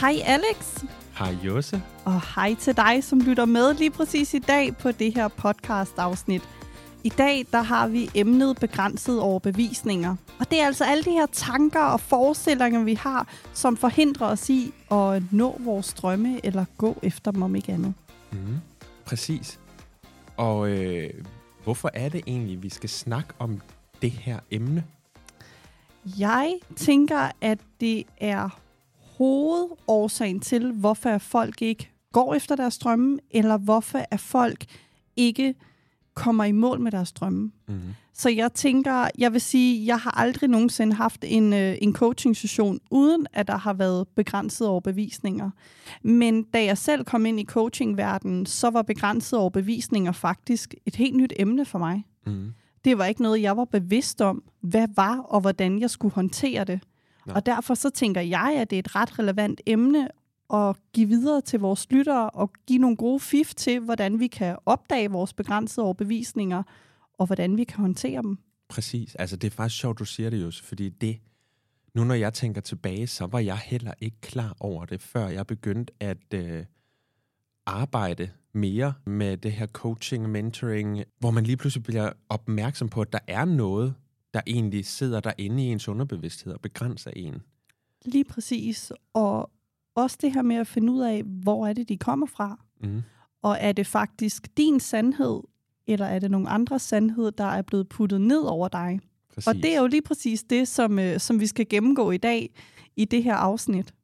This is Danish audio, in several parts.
Hej Alex. Hej Josse. Og hej til dig, som lytter med lige præcis i dag på det her podcast-afsnit. I dag der har vi emnet begrænset overbevisninger. Og det er altså alle de her tanker og forestillinger, vi har, som forhindrer os i at nå vores drømme eller gå efter dem om ikke andet. Mm, præcis. Og øh, hvorfor er det egentlig, vi skal snakke om det her emne? Jeg tænker, at det er hovedårsagen til, hvorfor folk ikke går efter deres drømme, eller hvorfor er folk ikke kommer i mål med deres drømme. Mm. Så jeg tænker, jeg vil sige, jeg har aldrig nogensinde haft en, øh, en coaching-session, uden at der har været begrænsede overbevisninger. Men da jeg selv kom ind i coachingverdenen, så var begrænsede overbevisninger faktisk et helt nyt emne for mig. Mm. Det var ikke noget, jeg var bevidst om, hvad var og hvordan jeg skulle håndtere det. Nå. Og derfor så tænker jeg, at det er et ret relevant emne at give videre til vores lyttere og give nogle gode fif til, hvordan vi kan opdage vores begrænsede overbevisninger og hvordan vi kan håndtere dem. Præcis. Altså, det er faktisk sjovt, du siger det, Jose, fordi det, nu når jeg tænker tilbage, så var jeg heller ikke klar over det, før jeg begyndte at øh, arbejde mere med det her coaching, mentoring, hvor man lige pludselig bliver opmærksom på, at der er noget, der egentlig sidder derinde i ens underbevidsthed og begrænser en. Lige præcis. Og også det her med at finde ud af, hvor er det, de kommer fra. Mm. Og er det faktisk din sandhed, eller er det nogle andre sandhed, der er blevet puttet ned over dig? Præcis. Og det er jo lige præcis det, som, øh, som vi skal gennemgå i dag i det her afsnit.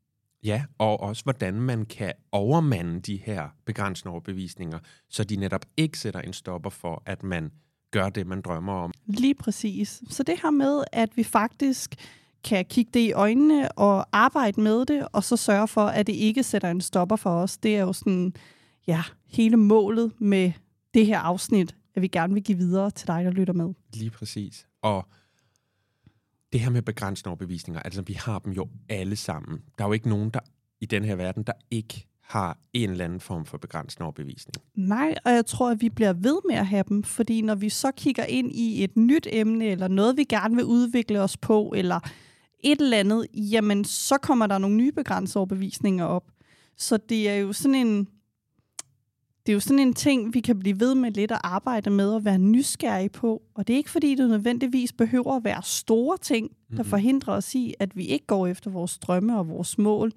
Ja, og også hvordan man kan overmande de her begrænsende overbevisninger, så de netop ikke sætter en stopper for, at man gør det, man drømmer om. Lige præcis. Så det her med, at vi faktisk kan kigge det i øjnene og arbejde med det, og så sørge for, at det ikke sætter en stopper for os, det er jo sådan, ja, hele målet med det her afsnit, at vi gerne vil give videre til dig, der lytter med. Lige præcis. Og det her med begrænsende overbevisninger, altså vi har dem jo alle sammen. Der er jo ikke nogen der i den her verden, der ikke har en eller anden form for begrænsende overbevisning. Nej, og jeg tror, at vi bliver ved med at have dem, fordi når vi så kigger ind i et nyt emne, eller noget, vi gerne vil udvikle os på, eller et eller andet, jamen så kommer der nogle nye begrænsede overbevisninger op. Så det er jo sådan en, det er jo sådan en ting, vi kan blive ved med lidt at arbejde med og være nysgerrige på. Og det er ikke fordi, det nødvendigvis behøver at være store ting, der Mhm. forhindrer os i, at vi ikke går efter vores drømme og vores mål.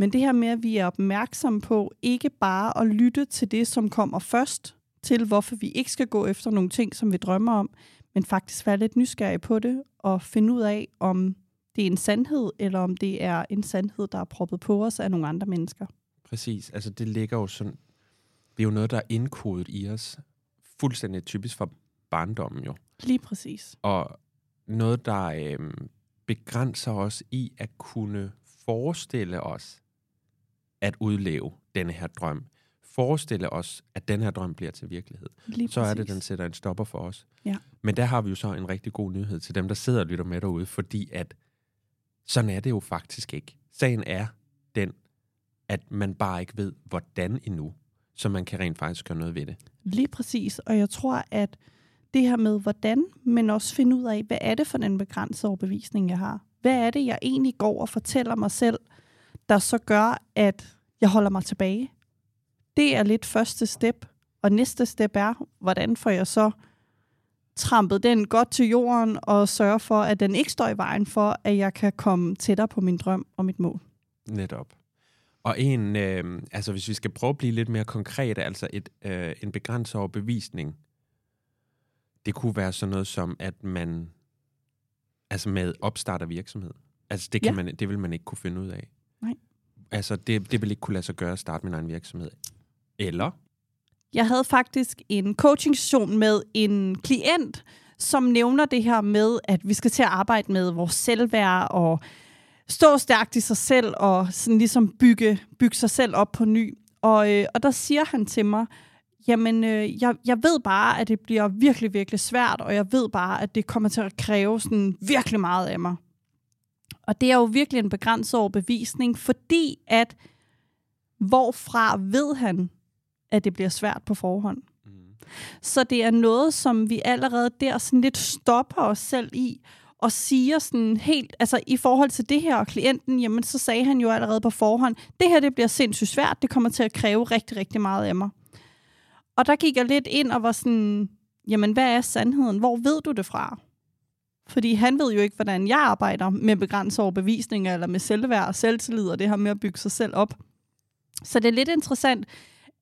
Men det her med, at vi er opmærksomme på ikke bare at lytte til det, som kommer først, til hvorfor vi ikke skal gå efter nogle ting, som vi drømmer om, men faktisk være lidt nysgerrige på det og finde ud af, om det er en sandhed, eller om det er en sandhed, der er proppet på os af nogle andre mennesker. Præcis. Altså det ligger jo sådan... Det er jo noget, der er indkodet i os. Fuldstændig typisk fra barndommen jo. Lige præcis. Og noget, der øh, begrænser os i at kunne forestille os at udleve denne her drøm. Forestille os, at den her drøm bliver til virkelighed. Lige Så er det, præcis. den sætter en stopper for os. Ja. Men der har vi jo så en rigtig god nyhed til dem, der sidder og lytter med derude, fordi at sådan er det jo faktisk ikke. Sagen er den, at man bare ikke ved, hvordan endnu, så man kan rent faktisk gøre noget ved det. Lige præcis. Og jeg tror, at det her med hvordan, men også finde ud af, hvad er det for en begrænset overbevisning, jeg har? Hvad er det, jeg egentlig går og fortæller mig selv, der så gør, at jeg holder mig tilbage? Det er lidt første step. Og næste step er, hvordan får jeg så trampet den godt til jorden og sørge for, at den ikke står i vejen for, at jeg kan komme tættere på min drøm og mit mål. Netop. Og en, øh, altså hvis vi skal prøve at blive lidt mere konkrete, altså et, øh, en begrænset overbevisning, det kunne være sådan noget som, at man, altså med opstart af virksomhed, altså det, kan Ja. man, det vil man ikke kunne finde ud af. Altså det, det ville ikke kunne lade sig gøre at starte min egen virksomhed. Eller, Jeg havde faktisk en coaching session med en klient, som nævner det her med, at vi skal til at arbejde med vores selvværd og stå stærkt i sig selv og sådan ligesom bygge, bygge sig selv op på ny. Og, øh, og der siger han til mig, jamen øh, jeg, jeg ved bare, at det bliver virkelig, virkelig svært, og jeg ved bare, at det kommer til at kræve sådan virkelig meget af mig. Og det er jo virkelig en begrænset overbevisning, fordi at hvorfra ved han, at det bliver svært på forhånd. mm, Så det er noget, som vi allerede der sådan lidt stopper os selv i, og siger sådan helt, altså i forhold til det her og klienten, jamen så sagde han jo allerede på forhånd, det her det bliver sindssygt svært, det kommer til at kræve rigtig, rigtig meget af mig. Og der gik jeg lidt ind og var sådan, jamen hvad er sandheden? Hvor ved du det fra? Fordi han ved jo ikke, hvordan jeg arbejder med begrænset overbevisninger, eller med selvværd og selvtillid, og det her med at bygge sig selv op. Så det er lidt interessant,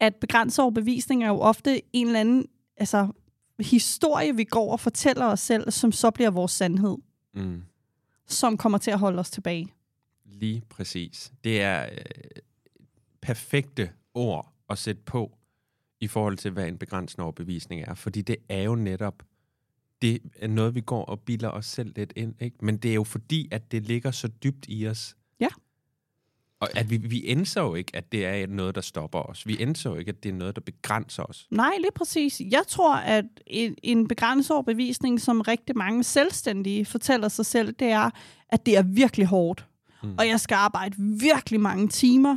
at begrænset overbevisning er jo ofte en eller anden altså, historie, vi går og fortæller os selv, som så bliver vores sandhed. Mm. Som kommer til at holde os tilbage. Lige præcis. Det er øh, perfekte ord at sætte på i forhold til, hvad en begrænsende overbevisning er. Fordi det er jo netop det er noget, vi går og bilder os selv lidt ind. Ikke? Men det er jo fordi, at det ligger så dybt i os. Ja. Og at vi, vi indser jo ikke, at det er noget, der stopper os. Vi indser jo ikke, at det er noget, der begrænser os. Nej, lige præcis. Jeg tror, at en, en begrænset overbevisning, som rigtig mange selvstændige fortæller sig selv, det er, at det er virkelig hårdt. Mm. Og jeg skal arbejde virkelig mange timer.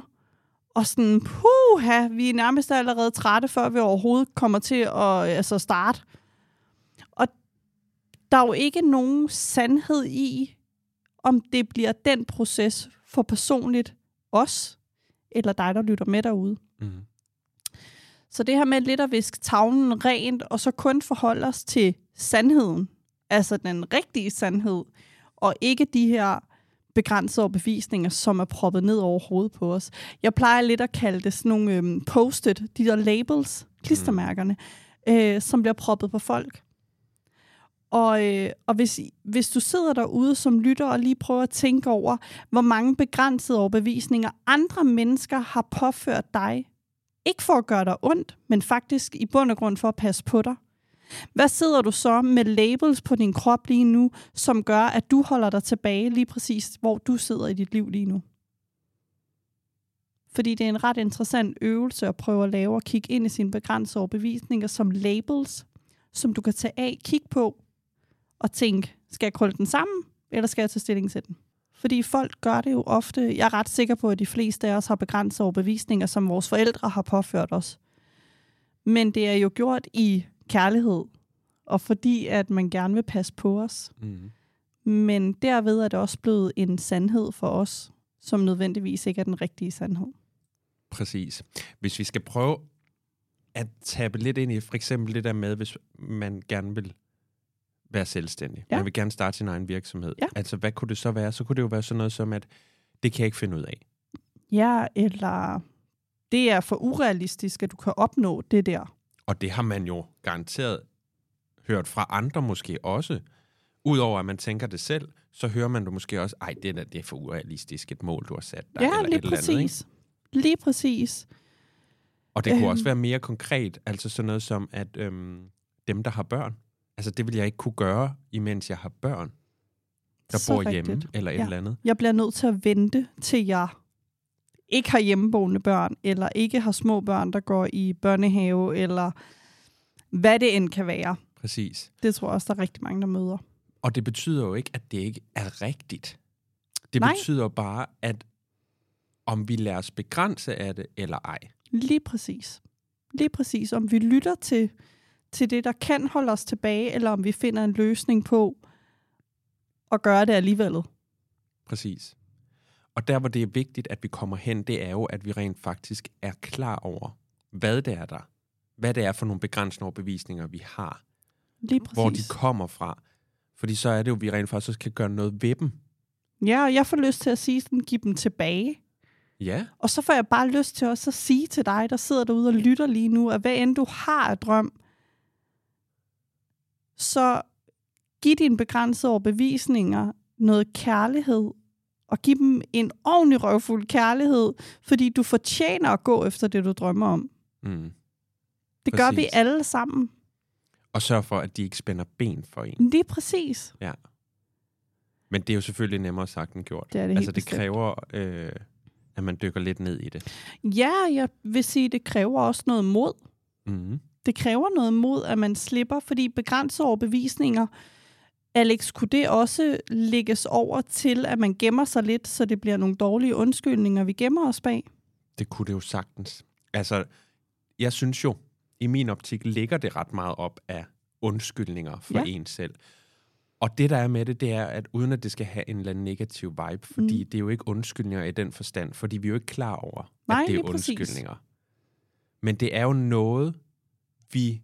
Og sådan, puha, vi er nærmest allerede trætte, før vi overhovedet kommer til at altså starte. Der er jo ikke nogen sandhed i, om det bliver den proces for personligt os, eller dig, der lytter med derude. Mm. Så det her med lidt at viske tavlen rent, og så kun forholde os til sandheden, altså den rigtige sandhed, og ikke de her begrænsede overbevisninger, som er proppet ned over hovedet på os. Jeg plejer lidt at kalde det sådan nogle øhm, post-it, de der labels, klistermærkerne, mm. øh, som bliver proppet på folk. Og, øh, og hvis, hvis du sidder derude som lytter og lige prøver at tænke over, hvor mange begrænsede overbevisninger andre mennesker har påført dig, ikke for at gøre dig ondt, men faktisk i bund og grund for at passe på dig. Hvad sidder du så med labels på din krop lige nu, som gør, at du holder dig tilbage lige præcis, hvor du sidder i dit liv lige nu? Fordi det er en ret interessant øvelse at prøve at lave og kigge ind i sine begrænsede overbevisninger som labels, som du kan tage af, kigge på, og tænke, skal jeg krølle den sammen, eller skal jeg tage stilling til den? Fordi folk gør det jo ofte. Jeg er ret sikker på, at de fleste af os har begrænset overbevisninger, som vores forældre har påført os. Men det er jo gjort i kærlighed, og fordi at man gerne vil passe på os. Mm. Men derved er det også blevet en sandhed for os, som nødvendigvis ikke er den rigtige sandhed. Præcis. Hvis vi skal prøve at tabe lidt ind i for eksempel det der med, hvis man gerne vil være selvstændig. Ja. Man vil gerne starte sin egen virksomhed. Ja. Altså, hvad kunne det så være? Så kunne det jo være sådan noget som, at det kan jeg ikke finde ud af. Ja, eller det er for urealistisk, at du kan opnå det der. Og det har man jo garanteret hørt fra andre måske også. Udover at man tænker det selv, så hører man det måske også, ej, det er, det er for urealistisk et mål, du har sat dig. Ja, eller lige et præcis. Eller andet, ikke? Lige præcis. Og det kunne øhm. også være mere konkret, altså sådan noget som, at øhm, dem, der har børn, Altså, det vil jeg ikke kunne gøre, imens jeg har børn, der Så bor rigtigt. hjemme, eller et ja. eller andet. Jeg bliver nødt til at vente, til jeg ikke har hjemmeboende børn, eller ikke har små børn, der går i børnehave, eller hvad det end kan være. Præcis. Det tror jeg også, der er rigtig mange, der møder. Og det betyder jo ikke, at det ikke er rigtigt. Det Nej. betyder bare, at om vi lader os begrænse af det, eller ej. Lige præcis. Lige præcis. Om vi lytter til til det, der kan holde os tilbage, eller om vi finder en løsning på at gøre det alligevel. Præcis. Og der, hvor det er vigtigt, at vi kommer hen, det er jo, at vi rent faktisk er klar over, hvad det er der. Hvad det er for nogle begrænsende overbevisninger, vi har. Lige præcis. Hvor de kommer fra. Fordi så er det jo, at vi rent faktisk også kan gøre noget ved dem. Ja, og jeg får lyst til at sige sådan, give dem tilbage. Ja. Og så får jeg bare lyst til også at sige til dig, der sidder derude og lytter lige nu, at hvad end du har af drøm, så giv dine begrænsede overbevisninger noget kærlighed, og giv dem en ordentlig røvfuld kærlighed, fordi du fortjener at gå efter det, du drømmer om. Mm. Det præcis. gør vi alle sammen. Og sørg for, at de ikke spænder ben for en. Lige præcis. Ja. Men det er jo selvfølgelig nemmere sagt end gjort. Det er det altså, det bestemt. kræver, øh, at man dykker lidt ned i det. Ja, jeg vil sige, det kræver også noget mod. Mm det kræver noget mod, at man slipper, fordi begrænsede overbevisninger, Alex, kunne det også lægges over til, at man gemmer sig lidt, så det bliver nogle dårlige undskyldninger, vi gemmer os bag? Det kunne det jo sagtens. Altså, jeg synes jo, i min optik ligger det ret meget op af undskyldninger for ja. en selv. Og det, der er med det, det er, at uden at det skal have en eller anden negativ vibe, fordi mm. det er jo ikke undskyldninger i den forstand, fordi vi er jo ikke klar over, Nej, at det er lige præcis. undskyldninger. Men det er jo noget, vi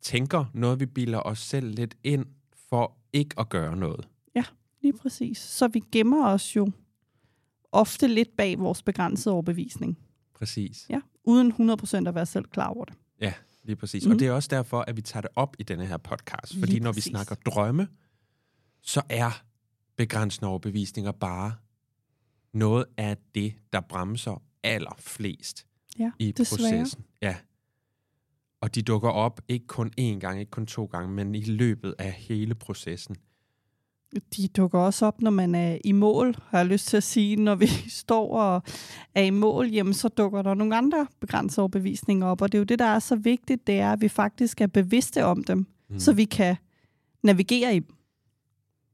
tænker, noget vi bilder os selv lidt ind for ikke at gøre noget. Lige præcis. Så vi gemmer os jo ofte lidt bag vores begrænsede overbevisning. Præcis. Ja. Uden 100% at være selv klar over det. Ja, lige præcis. Mhm. Og det er også derfor, at vi tager det op i denne her podcast. Fordi Lige når præcis. vi snakker drømme, så er begrænsende overbevisninger bare noget af det, der bremser allerflest Ja, i desværre. processen. Ja. Og de dukker op ikke kun én gang, ikke kun to gange, men i løbet af hele processen. De dukker også op, når man er i mål, har jeg lyst til at sige. Når vi står og er i mål, jamen, så dukker der nogle andre begrænsede overbevisninger op. Og det er jo det, der er så vigtigt, det er, at vi faktisk er bevidste om dem, mm. så vi kan navigere i dem.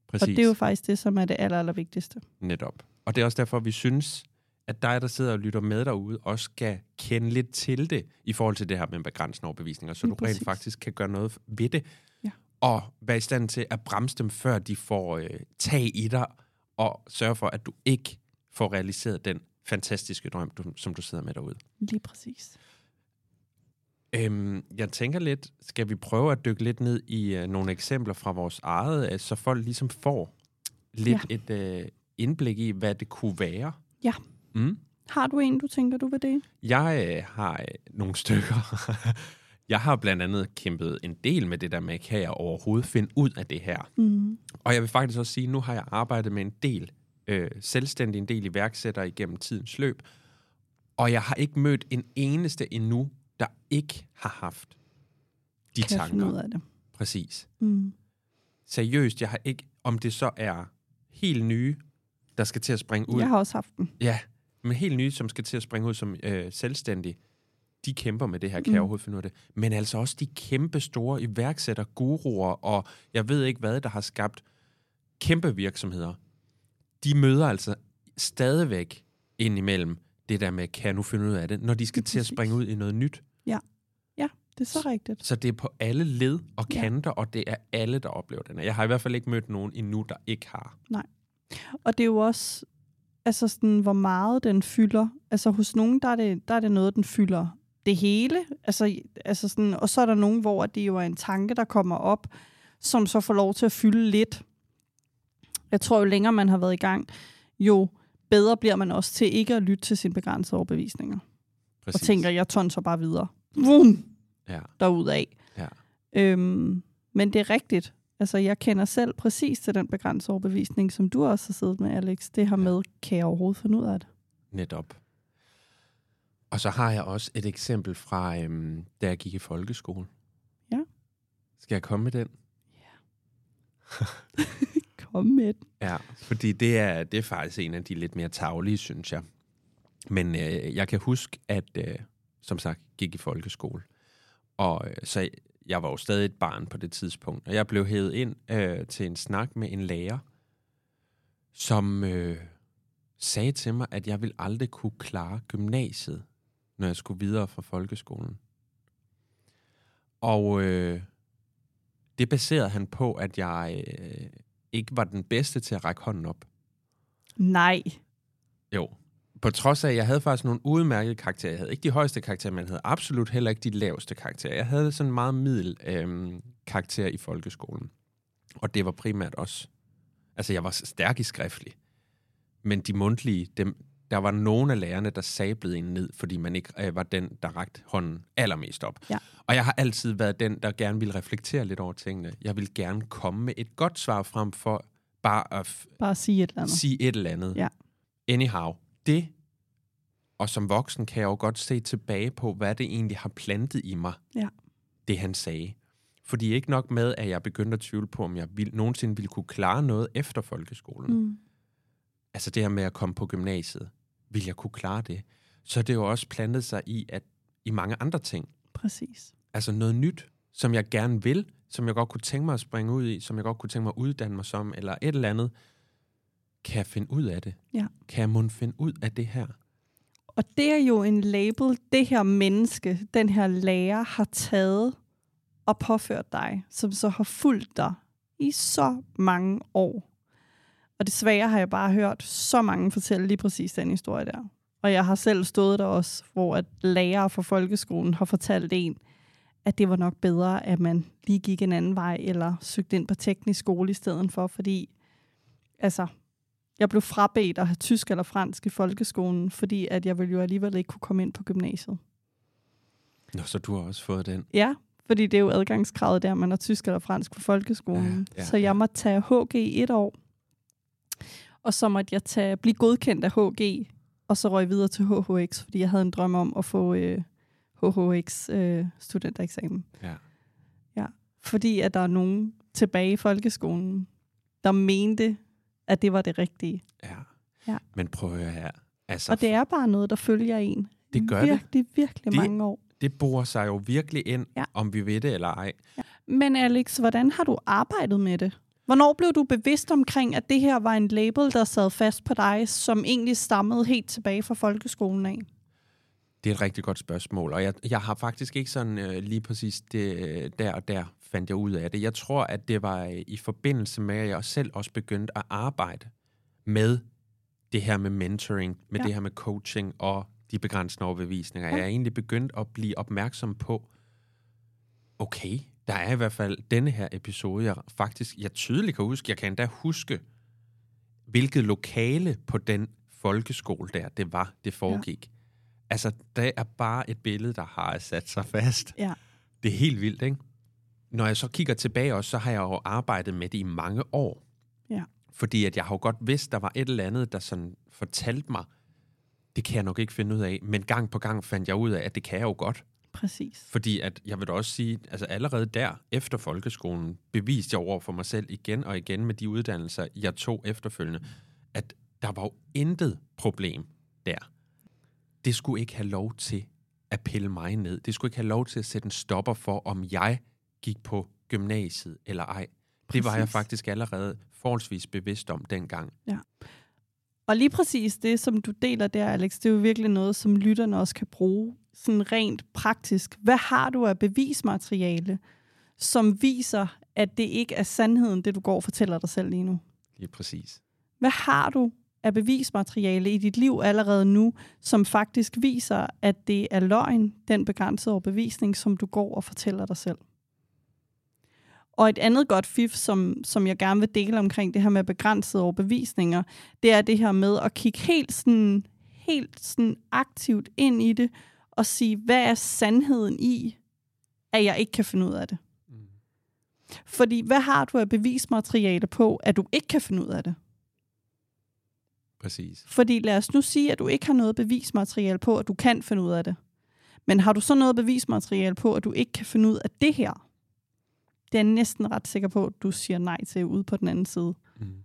Præcis. Og det er jo faktisk det, som er det aller, aller vigtigste. Netop. Og det er også derfor, vi synes, at dig, der sidder og lytter med derude, også skal kende lidt til det i forhold til det her med begrænsende overbevisninger, så Lige du rent præcis. faktisk kan gøre noget ved det. Ja. Og være i stand til at bremse dem, før de får øh, tag i dig, og sørge for, at du ikke får realiseret den fantastiske drøm, du, som du sidder med derude. Lige præcis. Øhm, jeg tænker lidt, skal vi prøve at dykke lidt ned i øh, nogle eksempler fra vores eget, øh, så folk ligesom får lidt ja. et øh, indblik i, hvad det kunne være? Ja. Mm. Har du en, du tænker, du vil det? Jeg øh, har øh, nogle stykker. jeg har blandt andet kæmpet en del med det der med, kan jeg overhovedet finde ud af det her? Mm. Og jeg vil faktisk også sige, nu har jeg arbejdet med en del øh, selvstændig, en del iværksættere igennem tidens løb, og jeg har ikke mødt en eneste endnu, der ikke har haft de Kan finde ud tanker. af det? Præcis. Mm. Seriøst, jeg har ikke, om det så er helt nye, der skal til at springe ud. Jeg har også haft den. Ja, men helt nye, som skal til at springe ud som øh, selvstændig, de kæmper med det her, kan mm. jeg overhovedet finde ud af det. Men altså også de kæmpe store iværksætter, guruer, og jeg ved ikke hvad, der har skabt kæmpe virksomheder. De møder altså stadigvæk indimellem det der med, kan jeg nu finde ud af det, når de skal til at springe ud i noget nyt. Det er så rigtigt. Så det er på alle led og Ja. kanter, og det er alle, der oplever den. her. Jeg har i hvert fald ikke mødt nogen endnu, der ikke har. Og det er jo også, altså sådan, hvor meget den fylder. Altså hos nogen, der er det, der er det noget, den fylder det hele. Altså, altså sådan, og så er der nogen, hvor det jo er en tanke, der kommer op, som så får lov til at fylde lidt. Jeg tror, jo længere man har været i gang, jo bedre bliver man også til ikke at lytte til sine begrænsede overbevisninger. Præcis. Og tænker, jeg tonser bare videre. Vum, Ja, derudad. ja. Øhm, men det er rigtigt. Altså, jeg kender selv præcis til den begrænsede overbevisning, som du også har siddet med, Alex. Det her med, kan jeg overhovedet finde ud af det? Netop. Og så har jeg også et eksempel fra, øhm, da jeg gik i folkeskole. Ja. Skal jeg komme med den? Kom med den. Ja, fordi det er, det er faktisk en af de lidt mere taglige, synes jeg. Men øh, jeg kan huske, at øh, som sagt gik i folkeskole. Og øh, så jeg var jo stadig et barn på det tidspunkt. Og jeg blev hævet ind øh, til en snak med en lærer, som øh, sagde til mig, at jeg ville aldrig kunne klare gymnasiet, når jeg skulle videre fra folkeskolen. Og øh, det baserede han på, at jeg øh, ikke var den bedste til at række hånden op. Nej. Jo. På trods af, at jeg havde faktisk nogle udmærkede karakterer. Jeg havde ikke de højeste karakterer, men jeg havde absolut heller ikke de laveste karakterer. Jeg havde sådan meget middel øhm, karakter i folkeskolen. Og det var primært også... Altså, jeg var stærk i skriftlig. Men de mundtlige, dem, der var nogle af lærerne, der sablede en ned, fordi man ikke øh, var den, der rakte hånden allermest op. Ja. Og jeg har altid været den, der gerne ville reflektere lidt over tingene. Jeg vil gerne komme med et godt svar frem for bare at Bare sige et eller andet. sige et eller andet. Ja. Anyhow, det, og som voksen kan jeg jo godt se tilbage på, hvad det egentlig har plantet i mig, Ja. det han sagde. Fordi ikke nok med, at jeg begyndte at tvivle på, om jeg vil, nogensinde ville kunne klare noget efter folkeskolen. Mm. Altså det her med at komme på gymnasiet. Vil jeg kunne klare det? Så det jo også plantet sig i, at i mange andre ting. Præcis. Altså noget nyt, som jeg gerne vil, som jeg godt kunne tænke mig at springe ud i, som jeg godt kunne tænke mig at uddanne mig som, eller et eller andet. Kan jeg finde ud af det? Ja. Kan jeg måske finde ud af det her? Og det er jo en label, det her menneske, den her lærer, har taget og påført dig, som så har fulgt dig i så mange år. Og desværre har jeg bare hørt så mange fortælle lige præcis den historie der. Og jeg har selv stået der også, hvor at lærere fra folkeskolen har fortalt en, at det var nok bedre, at man lige gik en anden vej, eller søgte ind på teknisk skole i stedet for, fordi altså, jeg blev frabedt at have tysk eller fransk i folkeskolen, fordi at jeg ville jo alligevel ikke kunne komme ind på gymnasiet. Nå, så du har også fået den. Ja, fordi det er jo adgangskravet der, man har tysk eller fransk på folkeskolen. Ja, ja, så jeg måtte tage HG i et år, og så måtte jeg tage, blive godkendt af HG, og så røg videre til HHX, fordi jeg havde en drøm om at få øh, HHX øh, studentereksamen. Ja. Ja, fordi at der er nogen tilbage i folkeskolen, der mente, at det var det rigtige. Ja. Ja. Men prøv at høre her. Altså, Og det er bare noget, der følger en. Det gør det. virkelig, virkelig Det- mange år. det borer sig jo virkelig ind, Ja. om vi ved det eller ej. Men Alex, hvordan har du arbejdet med det? Hvornår blev du bevidst omkring, at det her var en label, der sad fast på dig, som egentlig stammede helt tilbage fra folkeskolen af? Det er et rigtig godt spørgsmål, og jeg, jeg har faktisk ikke sådan øh, lige præcis det, øh, der og der fandt jeg ud af det. Jeg tror, at det var øh, i forbindelse med, at jeg selv også begyndte at arbejde med det her med mentoring, med Ja. ja. det her med coaching og de begrænsende overbevisninger. Ja. Jeg er egentlig begyndt at blive opmærksom på, okay, der er i hvert fald denne her episode, jeg faktisk, jeg tydeligt kan huske, jeg kan endda huske, hvilket lokale på den folkeskole der, det var, det foregik. Ja. Altså, det er bare et billede, der har sat sig fast. Ja. Det er helt vildt, ikke? Når jeg så kigger tilbage også, så har jeg jo arbejdet med det i mange år. Ja. Fordi at jeg har jo godt vidst, der var et eller andet, der sådan fortalte mig, det kan jeg nok ikke finde ud af. Men gang på gang fandt jeg ud af, at det kan jeg jo godt. Præcis. Fordi at, jeg vil da også sige, altså allerede der, efter folkeskolen, beviste jeg over for mig selv igen og igen med de uddannelser, jeg tog efterfølgende, at der var jo intet problem der. Det skulle ikke have lov til at pille mig ned. Det skulle ikke have lov til at sætte en stopper for, om jeg gik på gymnasiet eller ej. Det var jeg Præcis. faktisk allerede forholdsvis bevidst om dengang. Og lige præcis det, som du deler der, Alex, det er jo virkelig noget, som lytterne også kan bruge sådan rent praktisk. Hvad har du af bevismateriale, som viser, at det ikke er sandheden, det du går og fortæller dig selv lige nu? Lige præcis. Hvad har du af bevismateriale i dit liv allerede nu, som faktisk viser, at det er løgn, den begrænsede overbevisning, som du går og fortæller dig selv? Og et andet godt fif, som, som jeg gerne vil dele omkring det her med begrænsede overbevisninger, det er det her med at kigge helt sådan, helt sådan aktivt ind i det, og sige, hvad er sandheden i, at jeg ikke kan finde ud af det? Mm. Fordi hvad har du af bevismateriale på, at du ikke kan finde ud af det? Præcis. Fordi lad os nu sige, at du ikke har noget bevismateriale på, at du kan finde ud af det. Men har du så noget bevismateriale på, at du ikke kan finde ud af det her? Det er jeg næsten ret sikker på, at du siger nej til ude på den anden side. Mm.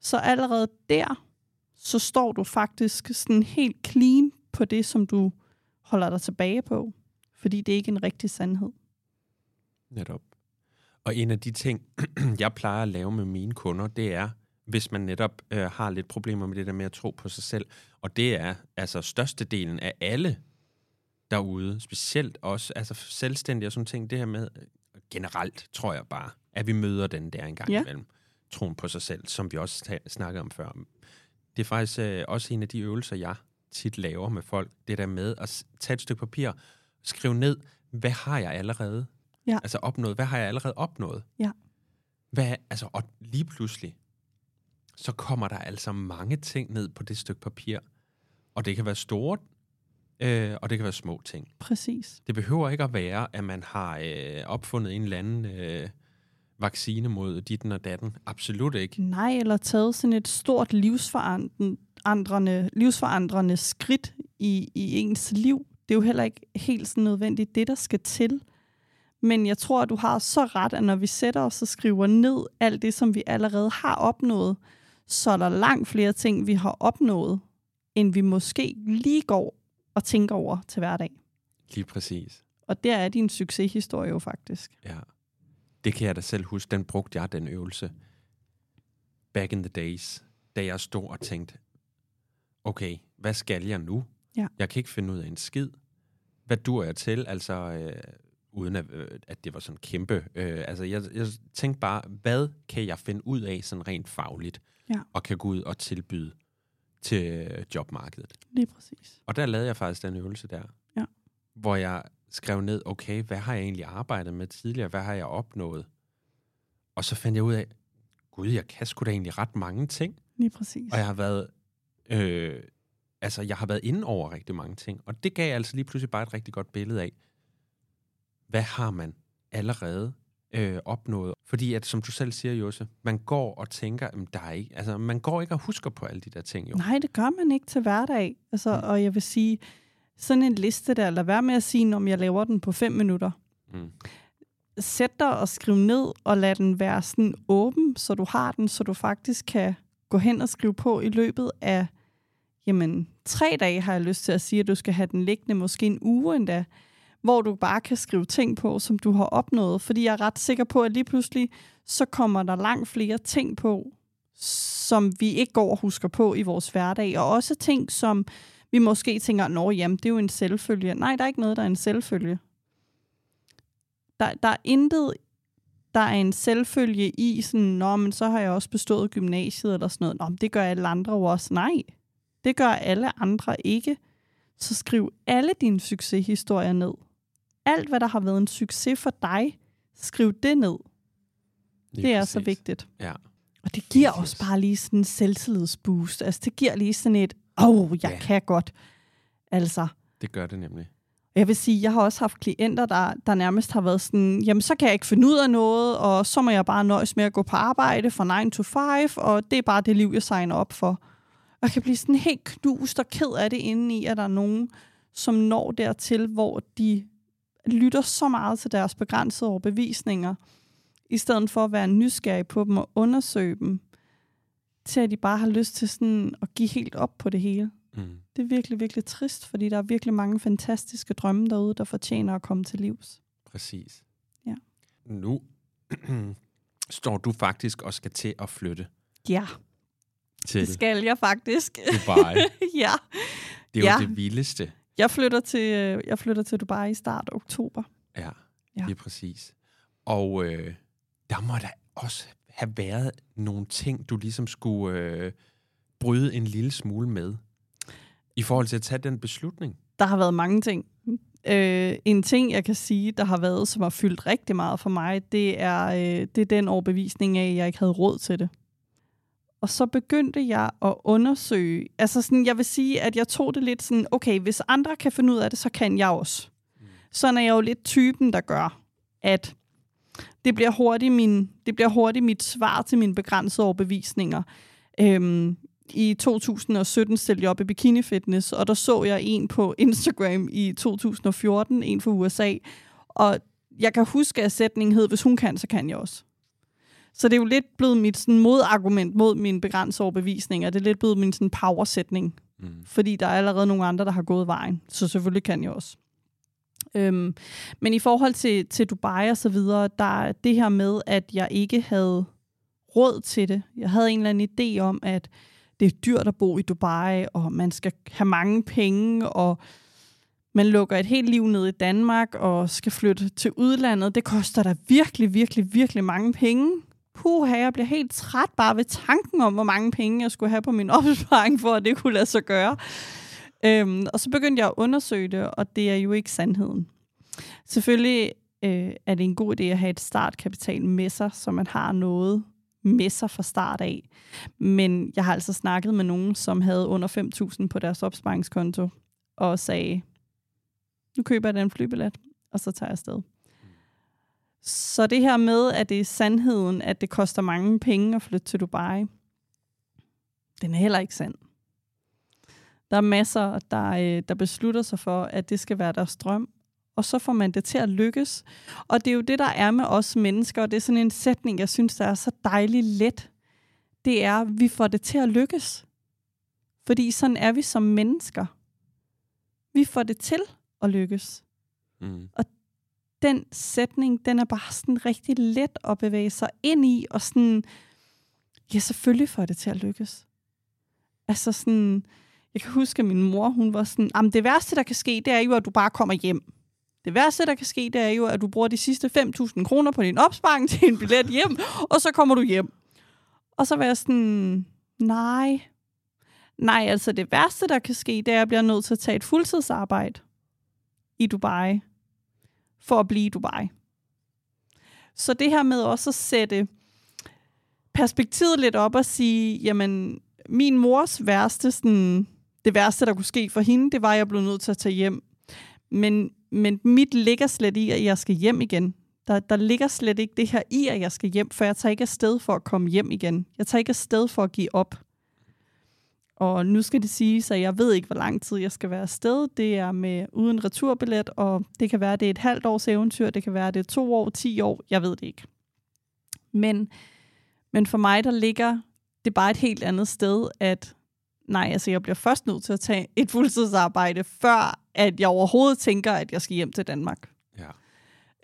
Så allerede der, så står du faktisk sådan helt clean på det, som du holder dig tilbage på. Fordi det er ikke en rigtig sandhed. Netop. Og en af de ting, jeg plejer at lave med mine kunder, det er, hvis man netop øh, har lidt problemer med det der med at tro på sig selv. Og det er altså størstedelen af alle derude, specielt også altså selvstændige og sådan ting, det her med generelt, tror jeg bare, at vi møder den der en gang Ja. imellem. Troen på sig selv, som vi også snakkede om før. Det er faktisk øh, også en af de øvelser, jeg tit laver med folk. Det der med at tage et stykke papir, skrive ned, hvad har jeg allerede Ja. Altså opnået. Hvad har jeg allerede opnået? Ja. Hvad, altså, og lige pludselig, så kommer der altså mange ting ned på det stykke papir. Og det kan være store, øh, og det kan være små ting. Præcis. Det behøver ikke at være, at man har øh, opfundet en eller anden øh, vaccine mod ditten og datten. Absolut ikke. Nej, eller taget sådan et stort livsforandrende, livsforandrende skridt i, i ens liv. Det er jo heller ikke helt sådan nødvendigt det, der skal til. Men jeg tror, at du har så ret, at når vi sætter os og skriver ned alt det, som vi allerede har opnået, så er der langt flere ting, vi har opnået, end vi måske lige går og tænker over til hverdag. Lige præcis. Og der er din succeshistorie jo faktisk. Ja. Det kan jeg da selv huske. Den brugte jeg, den øvelse. Back in the days. Da jeg stod og tænkte, okay, hvad skal jeg nu? Ja. Jeg kan ikke finde ud af en skid. Hvad dur jeg til? Altså, øh, uden at, øh, at det var sådan kæmpe. Øh, altså, jeg, jeg tænkte bare, hvad kan jeg finde ud af sådan rent fagligt, Ja. og kan gå ud og tilbyde til øh, jobmarkedet. Lige præcis. Og der lavede jeg faktisk den øvelse der, Ja. hvor jeg skrev ned, okay, hvad har jeg egentlig arbejdet med tidligere? Hvad har jeg opnået? Og så fandt jeg ud af, gud, jeg kan sgu da egentlig ret mange ting. Lige præcis. Og jeg har været, øh, altså, jeg har været inde over rigtig mange ting. Og det gav altså lige pludselig bare et rigtig godt billede af, hvad har man allerede øh, opnået? Fordi at, som du selv siger, Jose, man går og tænker, jamen, der er ikke, altså, man går ikke og husker på alle de der ting, jo. Nej, det gør man ikke til hverdag. Altså, Mm. Og jeg vil sige, sådan en liste der, lad være med at sige, om jeg laver den på fem minutter. Mm. Sæt dig og skriv ned, og lad den være sådan åben, så du har den, så du faktisk kan gå hen og skrive på i løbet af, jamen, tre dage har jeg lyst til at sige, at du skal have den liggende, måske en uge endda, hvor du bare kan skrive ting på, som du har opnået. Fordi jeg er ret sikker på, at lige pludselig, så kommer der langt flere ting på, som vi ikke går og husker på i vores hverdag. Og også ting, som vi måske tænker, nå jamen, det er jo en selvfølge. Nej, der er ikke noget, der er en selvfølge. Der, der er intet, der er en selvfølge i sådan, nå, men så har jeg også bestået gymnasiet eller sådan noget. Nå, men det gør alle andre jo også. Nej, det gør alle andre ikke. Så skriv alle dine succeshistorier ned. Alt, hvad der har været en succes for dig, skriv det ned. Lige Det er så præcis. vigtigt. Ja. Og det giver også bare lige sådan en selvtillidsboost. Altså, det giver lige sådan et, åh, oh, jeg Ja. kan godt. Altså, Det gør det nemlig. jeg vil sige, jeg har også haft klienter, der, der nærmest har været sådan, jamen så kan jeg ikke finde ud af noget, og så må jeg bare nøjes med at gå på arbejde fra 9 to 5, og det er bare det liv, jeg signer op for. Og jeg kan blive sådan helt knust og ked af det indeni, at der er nogen, som når dertil, hvor de lytter så meget til deres begrænsede overbevisninger, i stedet for at være nysgerrig på dem og undersøge dem, til at de bare har lyst til sådan at give helt op på det hele. Mm. Det er virkelig, virkelig trist, fordi der er virkelig mange fantastiske drømme derude, der fortjener at komme til livs. Præcis. Ja. Nu står du faktisk og skal til at flytte Ja, til det skal jeg faktisk. Dubai. ja. Det er jo Ja. det vildeste. Jeg flytter, til, øh, jeg flytter til Dubai i start oktober. Ja, Ja. er præcis. Og øh, der må der også have været nogle ting, du ligesom skulle øh, bryde en lille smule med, i forhold til at tage den beslutning. Der har været mange ting. Øh, en ting, jeg kan sige, der har været, som har fyldt rigtig meget for mig, det er, øh, det er den overbevisning af, at jeg ikke havde råd til det. Og så begyndte jeg at undersøge, altså sådan, jeg vil sige, at jeg tog det lidt sådan, okay, hvis andre kan finde ud af det, så kan jeg også. Sådan er jeg jo lidt typen, der gør, at det bliver hurtigt, min, det bliver hurtigt mit svar til mine begrænsede overbevisninger. Øhm, I 2017 stillede jeg op i Bikini Fitness, og der så jeg en på Instagram i 2014, en fra USA. Og jeg kan huske, at sætningen hed, hvis hun kan, så kan jeg også. Så det er jo lidt blevet mit sådan, modargument mod mine begrænsede overbevisninger. Det er lidt blevet min sådan, powersætning Mm. fordi der er allerede nogle andre, der har gået vejen. Så selvfølgelig kan jeg også. Øhm, men i forhold til, til Dubai og så videre, der er det her med, at jeg ikke havde råd til det. Jeg havde en eller anden idé om, at det er dyrt at bo i Dubai, og man skal have mange penge, og man lukker et helt liv ned i Danmark, og skal flytte til udlandet. Det koster da virkelig, virkelig, virkelig mange penge puha, jeg bliver helt træt bare ved tanken om, hvor mange penge jeg skulle have på min opsparing, for at det kunne lade sig gøre. Øhm, og så begyndte jeg at undersøge det, og det er jo ikke sandheden. Selvfølgelig øh, er det en god idé at have et startkapital med sig, så man har noget med sig fra start af. Men jeg har altså snakket med nogen, som havde under 5.000 på deres opsparingskonto, og sagde, nu køber jeg den flybillet, og så tager jeg afsted. Så det her med, at det er sandheden, at det koster mange penge at flytte til Dubai, den er heller ikke sand. Der er masser, der, øh, der beslutter sig for, at det skal være deres drøm, og så får man det til at lykkes. Og det er jo det, der er med os mennesker, og det er sådan en sætning, jeg synes, der er så dejligt let. Det er, at vi får det til at lykkes. Fordi sådan er vi som mennesker. Vi får det til at lykkes. Mm. Den sætning, den er bare sådan rigtig let at bevæge sig ind i, og sådan, ja, selvfølgelig får det til at lykkes. Altså sådan, jeg kan huske, at min mor, hun var sådan, jamen det værste, der kan ske, det er jo, at du bare kommer hjem. Det værste, der kan ske, det er jo, at du bruger de sidste 5.000 kroner på din opsparing til en billet hjem, og så kommer du hjem. Og så var jeg sådan, nej. Nej, altså det værste, der kan ske, det er, at jeg bliver nødt til at tage et fuldtidsarbejde i Dubai, for at blive i Dubai. Så det her med også at sætte perspektivet lidt op og sige, jamen, min mors værste, sådan, det værste, der kunne ske for hende, det var, at jeg blev nødt til at tage hjem. Men, men mit ligger slet i, at jeg skal hjem igen. Der, der ligger slet ikke det her i, at jeg skal hjem, for jeg tager ikke afsted for at komme hjem igen. Jeg tager ikke afsted for at give op. Og nu skal det sige, at jeg ved ikke, hvor lang tid jeg skal være afsted. Det er med uden returbillet, og det kan være, det er et halvt års eventyr, det kan være, det er to år, ti år, jeg ved det ikke. Men, men for mig, der ligger det bare et helt andet sted, at nej, altså jeg bliver først nødt til at tage et fuldtidsarbejde, før at jeg overhovedet tænker, at jeg skal hjem til Danmark. Ja.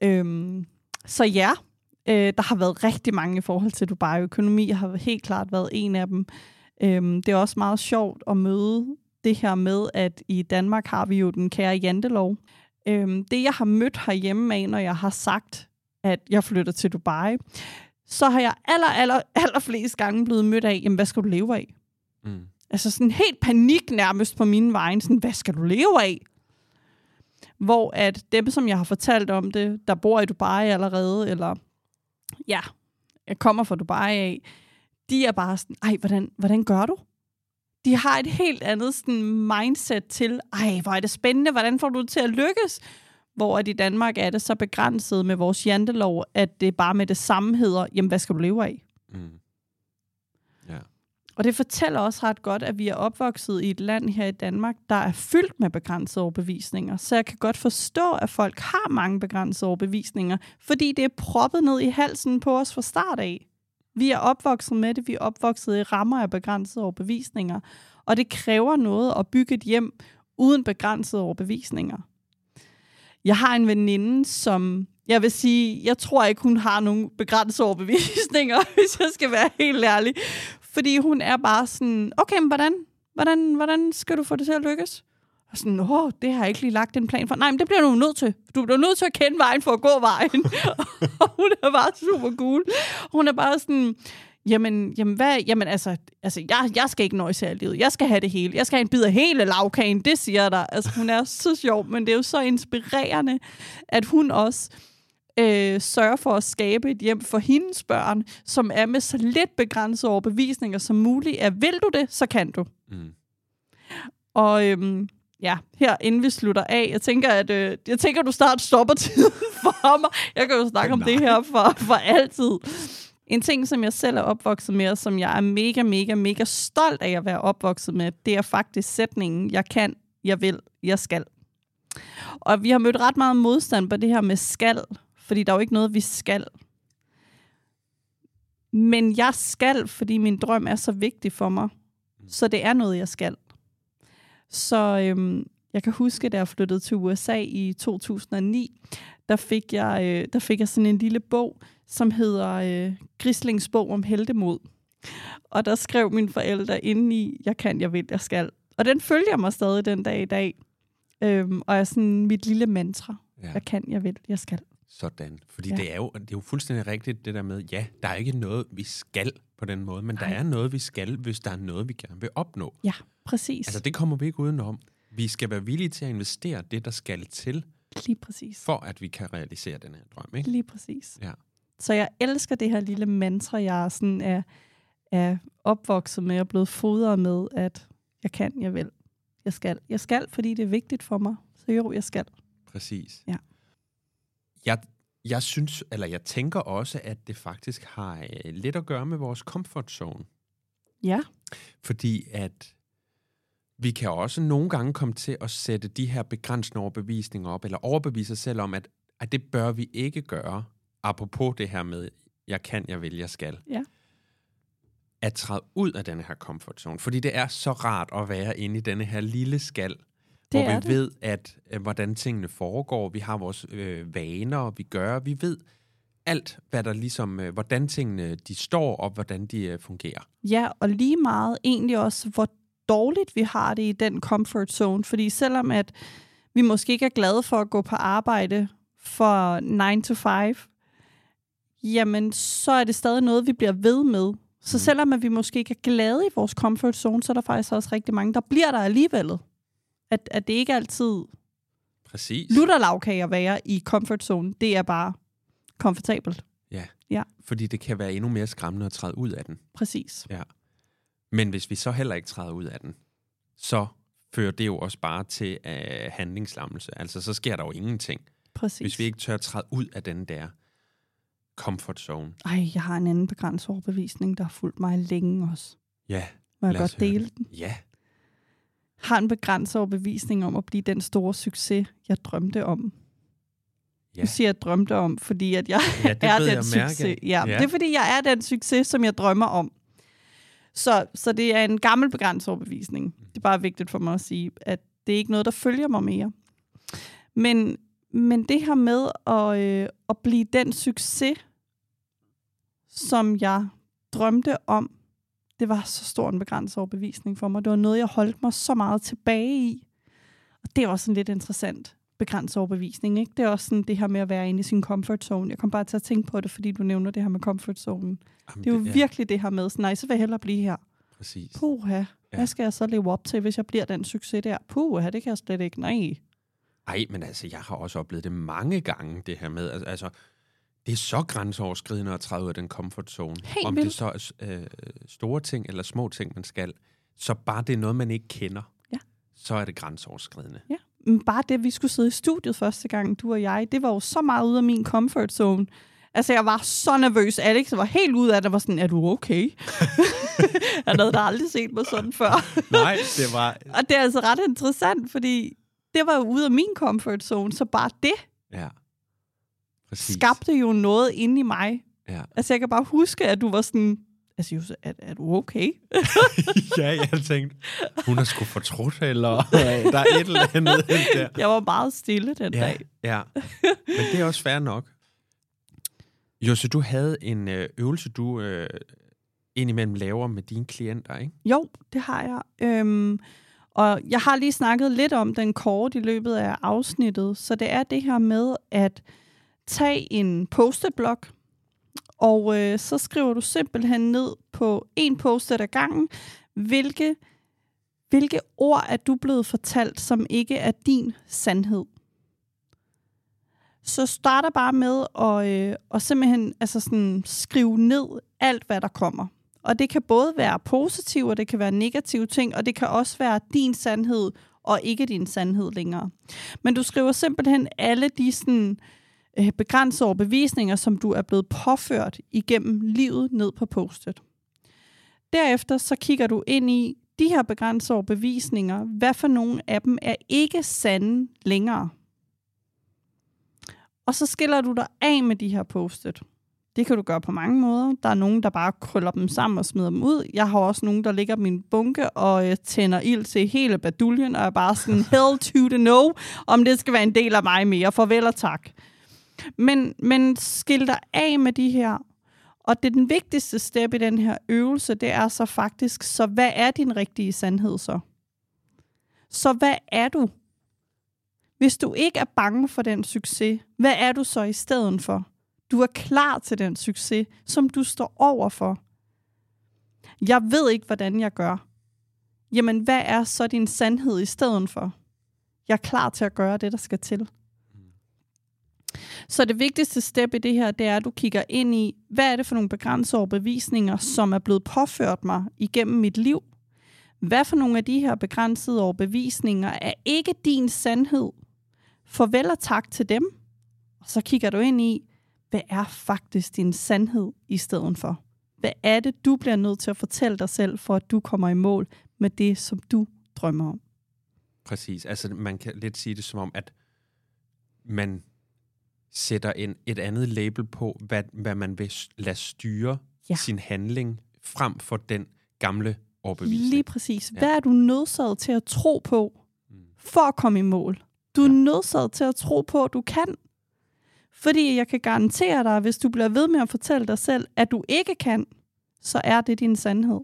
Øhm, så ja, øh, der har været rigtig mange i forhold til Dubai-økonomi. Jeg har helt klart været en af dem. Øhm, det er også meget sjovt at møde det her med, at i Danmark har vi jo den kære jantelov. Øhm, det, jeg har mødt herhjemme af, når jeg har sagt, at jeg flytter til Dubai, så har jeg aller, aller, aller flest gange blevet mødt af, jamen, hvad skal du leve af? Mm. Altså sådan helt panik nærmest på mine vegne. Sådan, hvad skal du leve af? Hvor at dem, som jeg har fortalt om det, der bor i Dubai allerede, eller ja, jeg kommer fra Dubai af, de er bare sådan, ej, hvordan, hvordan gør du? De har et helt andet sådan, mindset til, ej, hvor er det spændende, hvordan får du det til at lykkes? Hvor at i Danmark er det så begrænset med vores jantelov, at det bare med det samme hedder, jamen, hvad skal du leve af? Mm. Ja. Og det fortæller også ret godt, at vi er opvokset i et land her i Danmark, der er fyldt med begrænsede overbevisninger. Så jeg kan godt forstå, at folk har mange begrænsede overbevisninger, fordi det er proppet ned i halsen på os fra start af. Vi er opvokset med det, vi er opvokset i rammer af begrænsede overbevisninger, og det kræver noget at bygge et hjem uden begrænsede overbevisninger. Jeg har en veninde, som jeg vil sige, jeg tror ikke, hun har nogen begrænsede overbevisninger, hvis jeg skal være helt ærlig. Fordi hun er bare sådan, okay, men hvordan, hvordan, hvordan skal du få det til at lykkes? Og sådan, åh, det har jeg ikke lige lagt en plan for. Nej, men det bliver du nødt til. Du bliver nødt til at kende vejen for at gå vejen. og hun er bare super cool. Hun er bare sådan, jamen, jamen, hvad, jamen altså, altså jeg, jeg skal ikke nøjes af livet. Jeg skal have det hele. Jeg skal have en bid af hele lavkagen, det siger der. Altså, hun er så sjov, men det er jo så inspirerende, at hun også øh, sørge for at skabe et hjem for hendes børn, som er med så lidt begrænsede overbevisninger som muligt. At vil du det, så kan du. Mm. Og øhm, ja, her inden vi slutter af, jeg tænker, at øh, jeg tænker, du snart stopper tiden for mig. Jeg kan jo snakke om det her for, for altid. En ting, som jeg selv er opvokset med, og som jeg er mega, mega, mega stolt af at være opvokset med, det er faktisk sætningen, jeg kan, jeg vil, jeg skal. Og vi har mødt ret meget modstand på det her med skal, fordi der er jo ikke noget, vi skal. Men jeg skal, fordi min drøm er så vigtig for mig. Så det er noget, jeg skal. Så øhm, jeg kan huske, da jeg flyttede til USA i 2009, der fik jeg, øh, der fik jeg sådan en lille bog, som hedder øh, Grislings bog om heldemod. Og der skrev mine forældre inde i, jeg kan, jeg vil, jeg skal. Og den følger mig stadig den dag i dag. Øhm, og er sådan mit lille mantra. Ja. Jeg kan, jeg vil, jeg skal. Sådan. Fordi ja. det, er jo, det er jo fuldstændig rigtigt, det der med, ja, der er ikke noget, vi skal på den måde, men Nej. der er noget, vi skal, hvis der er noget, vi gerne vil opnå. Ja, præcis. Altså, det kommer vi ikke udenom. Vi skal være villige til at investere det, der skal til, Lige præcis. for at vi kan realisere den her drøm. Ikke? Lige præcis. Ja. Så jeg elsker det her lille mantra, jeg sådan er, er opvokset med og blevet fodret med, at jeg kan, jeg vil, jeg skal. Jeg skal, fordi det er vigtigt for mig. Så jo, jeg skal. Præcis. Ja. Jeg, jeg synes, eller jeg tænker også, at det faktisk har øh, lidt at gøre med vores comfort zone. Ja, Fordi at vi kan også nogle gange komme til at sætte de her begrænsende overbevisninger op, eller overbevise os selv om, at, at det bør vi ikke gøre, apropos det her med, jeg kan, jeg vil, jeg skal. Ja. At træde ud af denne her comfort zone. Fordi det er så rart at være inde i denne her lille skal, Det hvor vi det. ved, at øh, hvordan tingene foregår. Vi har vores øh, vaner, vi gør. Vi ved alt, hvad der ligesom, øh, hvordan tingene de står, og hvordan de øh, fungerer. ja, og lige meget egentlig også, hvor dårligt vi har det i den comfort zone. Fordi selvom at vi måske ikke er glade for at gå på arbejde for 9 to 5, jamen så er det stadig noget, vi bliver ved med. Så Mm. selvom at vi måske ikke er glade i vores comfort zone, så er der faktisk også rigtig mange, der bliver der alligevel. At, at det ikke altid Præcis. lutter lavkage at være i comfort zone. Det er bare komfortabelt. Fordi det kan være endnu mere skræmmende at træde ud af den. Præcis. Men hvis vi så heller ikke træder ud af den, så fører det jo også bare til uh, handlingslammelse. Altså, så sker der jo ingenting, Præcis. hvis vi ikke tør at træde ud af den der comfort zone. Ej, jeg har en anden begrænset overbevisning, der har fulgt mig længe også. Ja, Må jeg godt dele den? ja. Har en begrænset overbevisning om at blive den store succes, jeg drømte om. Ja. Nu siger jeg drømte om, fordi at jeg Ja, det er den jeg mærke succes. af. Ja, Ja. Det er fordi, jeg er den succes, som jeg drømmer om. Så, så det er en gammel begrænset overbevisning. Det er bare vigtigt for mig at sige, at det er ikke noget, der følger mig mere. Men, men det her med at, øh, at blive den succes, som jeg drømte om, det var så stor en begrænset overbevisning for mig. Det var noget, jeg holdt mig så meget tilbage i. Og det er også en lidt interessant begrænset overbevisning. Ikke? Det er også sådan det her med at være inde i sin comfort zone. Jeg kom bare til at tænke på det, fordi du nævner det her med comfort zone. Jamen, Det er jo ja, virkelig det her med, sådan, nej, så vil jeg hellere blive her. Præcis. Puha, Ja. hvad skal jeg så leve op til, hvis jeg bliver den succes der? Puha, det kan jeg slet ikke. Nej. Ej, men altså, jeg har også oplevet det mange gange, det her med, altså- altså, det er så grænseoverskridende at træde ud af den comfort zone. Helt Om vildt. det så er øh, store ting eller små ting, man skal. Så bare det er noget, man ikke kender, Ja. så er det grænseoverskridende. Ja. Men bare det, vi skulle sidde i studiet første gang, du og jeg, det var jo så meget ude af min comfort zone. Altså, jeg var så nervøs. Alex var helt ude af det, var sådan, er du okay? Han havde da aldrig set mig sådan før. Nej, det var... Og det er altså ret interessant, fordi det var jo ude af min comfort zone, så bare det Ja. Præcis. skabte jo noget inde i mig. Ja. Altså, jeg kan bare huske, at du var sådan, altså, Jose, er, er du okay? ja, jeg tænkte, hun har sgu fortrudt, eller der er et eller andet der. Jeg var meget stille den Ja, dag. ja. Men det er også fair nok. Jose, du havde en øh, øvelse, du øh, indimellem laver med dine klienter, ikke? Jo, det har jeg. Øhm, og jeg har lige snakket lidt om den kort i løbet af afsnittet. Så det er det her med at tag en post-it-blok, og øh, så skriver du simpelthen ned på en post-it ad gangen, hvilke, hvilke ord er du blevet fortalt, som ikke er din sandhed. Så starter bare med at, øh, at simpelthen altså sådan, skrive ned alt, hvad der kommer. Og det kan både være positive, og det kan være negative ting, og det kan også være din sandhed, og ikke din sandhed længere. Men du skriver simpelthen alle de sådan, øh, begrænsede overbevisninger, som du er blevet påført igennem livet ned på postet. Derefter så kigger du ind i de her begrænsede overbevisninger. Hvad for nogle af dem er ikke sande længere? Og så skiller du dig af med de her postet. Det kan du gøre på mange måder. Der er nogen, der bare krøller dem sammen og smider dem ud. Jeg har også nogen, der ligger min bunke og øh, tænder ild til hele baduljen, og er bare sådan, hell to the no, om det skal være en del af mig mere. Farvel og tak. Men, men skil dig af med de her. Og det er den vigtigste step i den her øvelse, det er så faktisk, så hvad er din rigtige sandhed så? Så hvad er du? Hvis du ikke er bange for den succes, hvad er du så i stedet for? Du er klar til den succes, som du står over for. Jeg ved ikke, hvordan jeg gør. Jamen, hvad er så din sandhed i stedet for? Jeg er klar til at gøre det, der skal til. Så det vigtigste step i det her, det er, at du kigger ind i, hvad er det for nogle begrænsede overbevisninger, som er blevet påført mig igennem mit liv? Hvad for nogle af de her begrænsede overbevisninger er ikke din sandhed? Farvel og tak til dem. Og så kigger du ind i, hvad er faktisk din sandhed i stedet for? Hvad er det, du bliver nødt til at fortælle dig selv, for at du kommer i mål med det, som du drømmer om? Præcis. Altså, man kan lidt sige det som om, at man sætter en, et andet label på, hvad, hvad man vil lade styre Ja. sin handling, frem for den gamle overbevisning. Lige præcis. Ja. Hvad er du nødsaget til at tro på, Mm. for at komme i mål? Du er Ja. nødsaget til at tro på, at du kan. Fordi jeg kan garantere dig, at hvis du bliver ved med at fortælle dig selv, at du ikke kan, så er det din sandhed.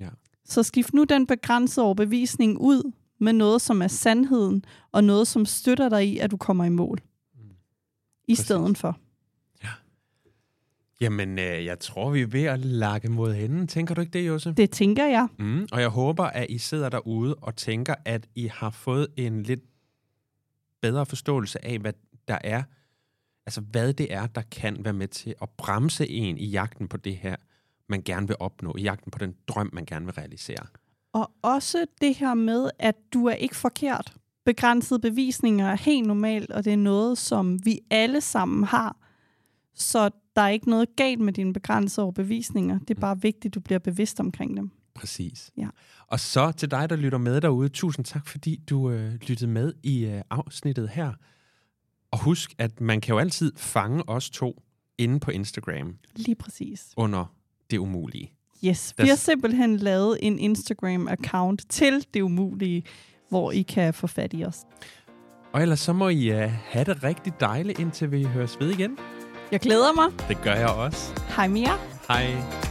Ja. Så skift nu den begrænsede overbevisning ud med noget, som er sandheden, og noget, som støtter dig i, at du kommer i mål. I Præcis. stedet for. Ja. Jamen, øh, jeg tror, vi er ved at lakke mod hende. Tænker du ikke det, Jose? Det tænker jeg. Mm, og jeg håber, at I sidder derude og tænker, at I har fået en lidt bedre forståelse af, hvad der er, altså hvad det er, der kan være med til at bremse en i jagten på det her, man gerne vil opnå, i jagten på den drøm, man gerne vil realisere. Og også det her med, at du er ikke forkert. Begrænsede bevisninger er helt normalt, og det er noget, som vi alle sammen har. Så der er ikke noget galt med dine begrænsede overbevisninger. Det er bare vigtigt, at du bliver bevidst omkring dem. Præcis. Ja. Og så til dig, der lytter med derude, tusind tak, fordi du øh, lyttede med i øh, afsnittet her. Og husk, at man kan jo altid fange os to inde på Instagram. Lige præcis. Under det umulige. Yes, vi har simpelthen lavet en Instagram-account til det umulige, hvor I kan få fat i os. Og ellers så må I uh, have det rigtig dejligt, indtil vi høres ved igen. Jeg glæder mig. Det gør jeg også. Hej Mia. Hej.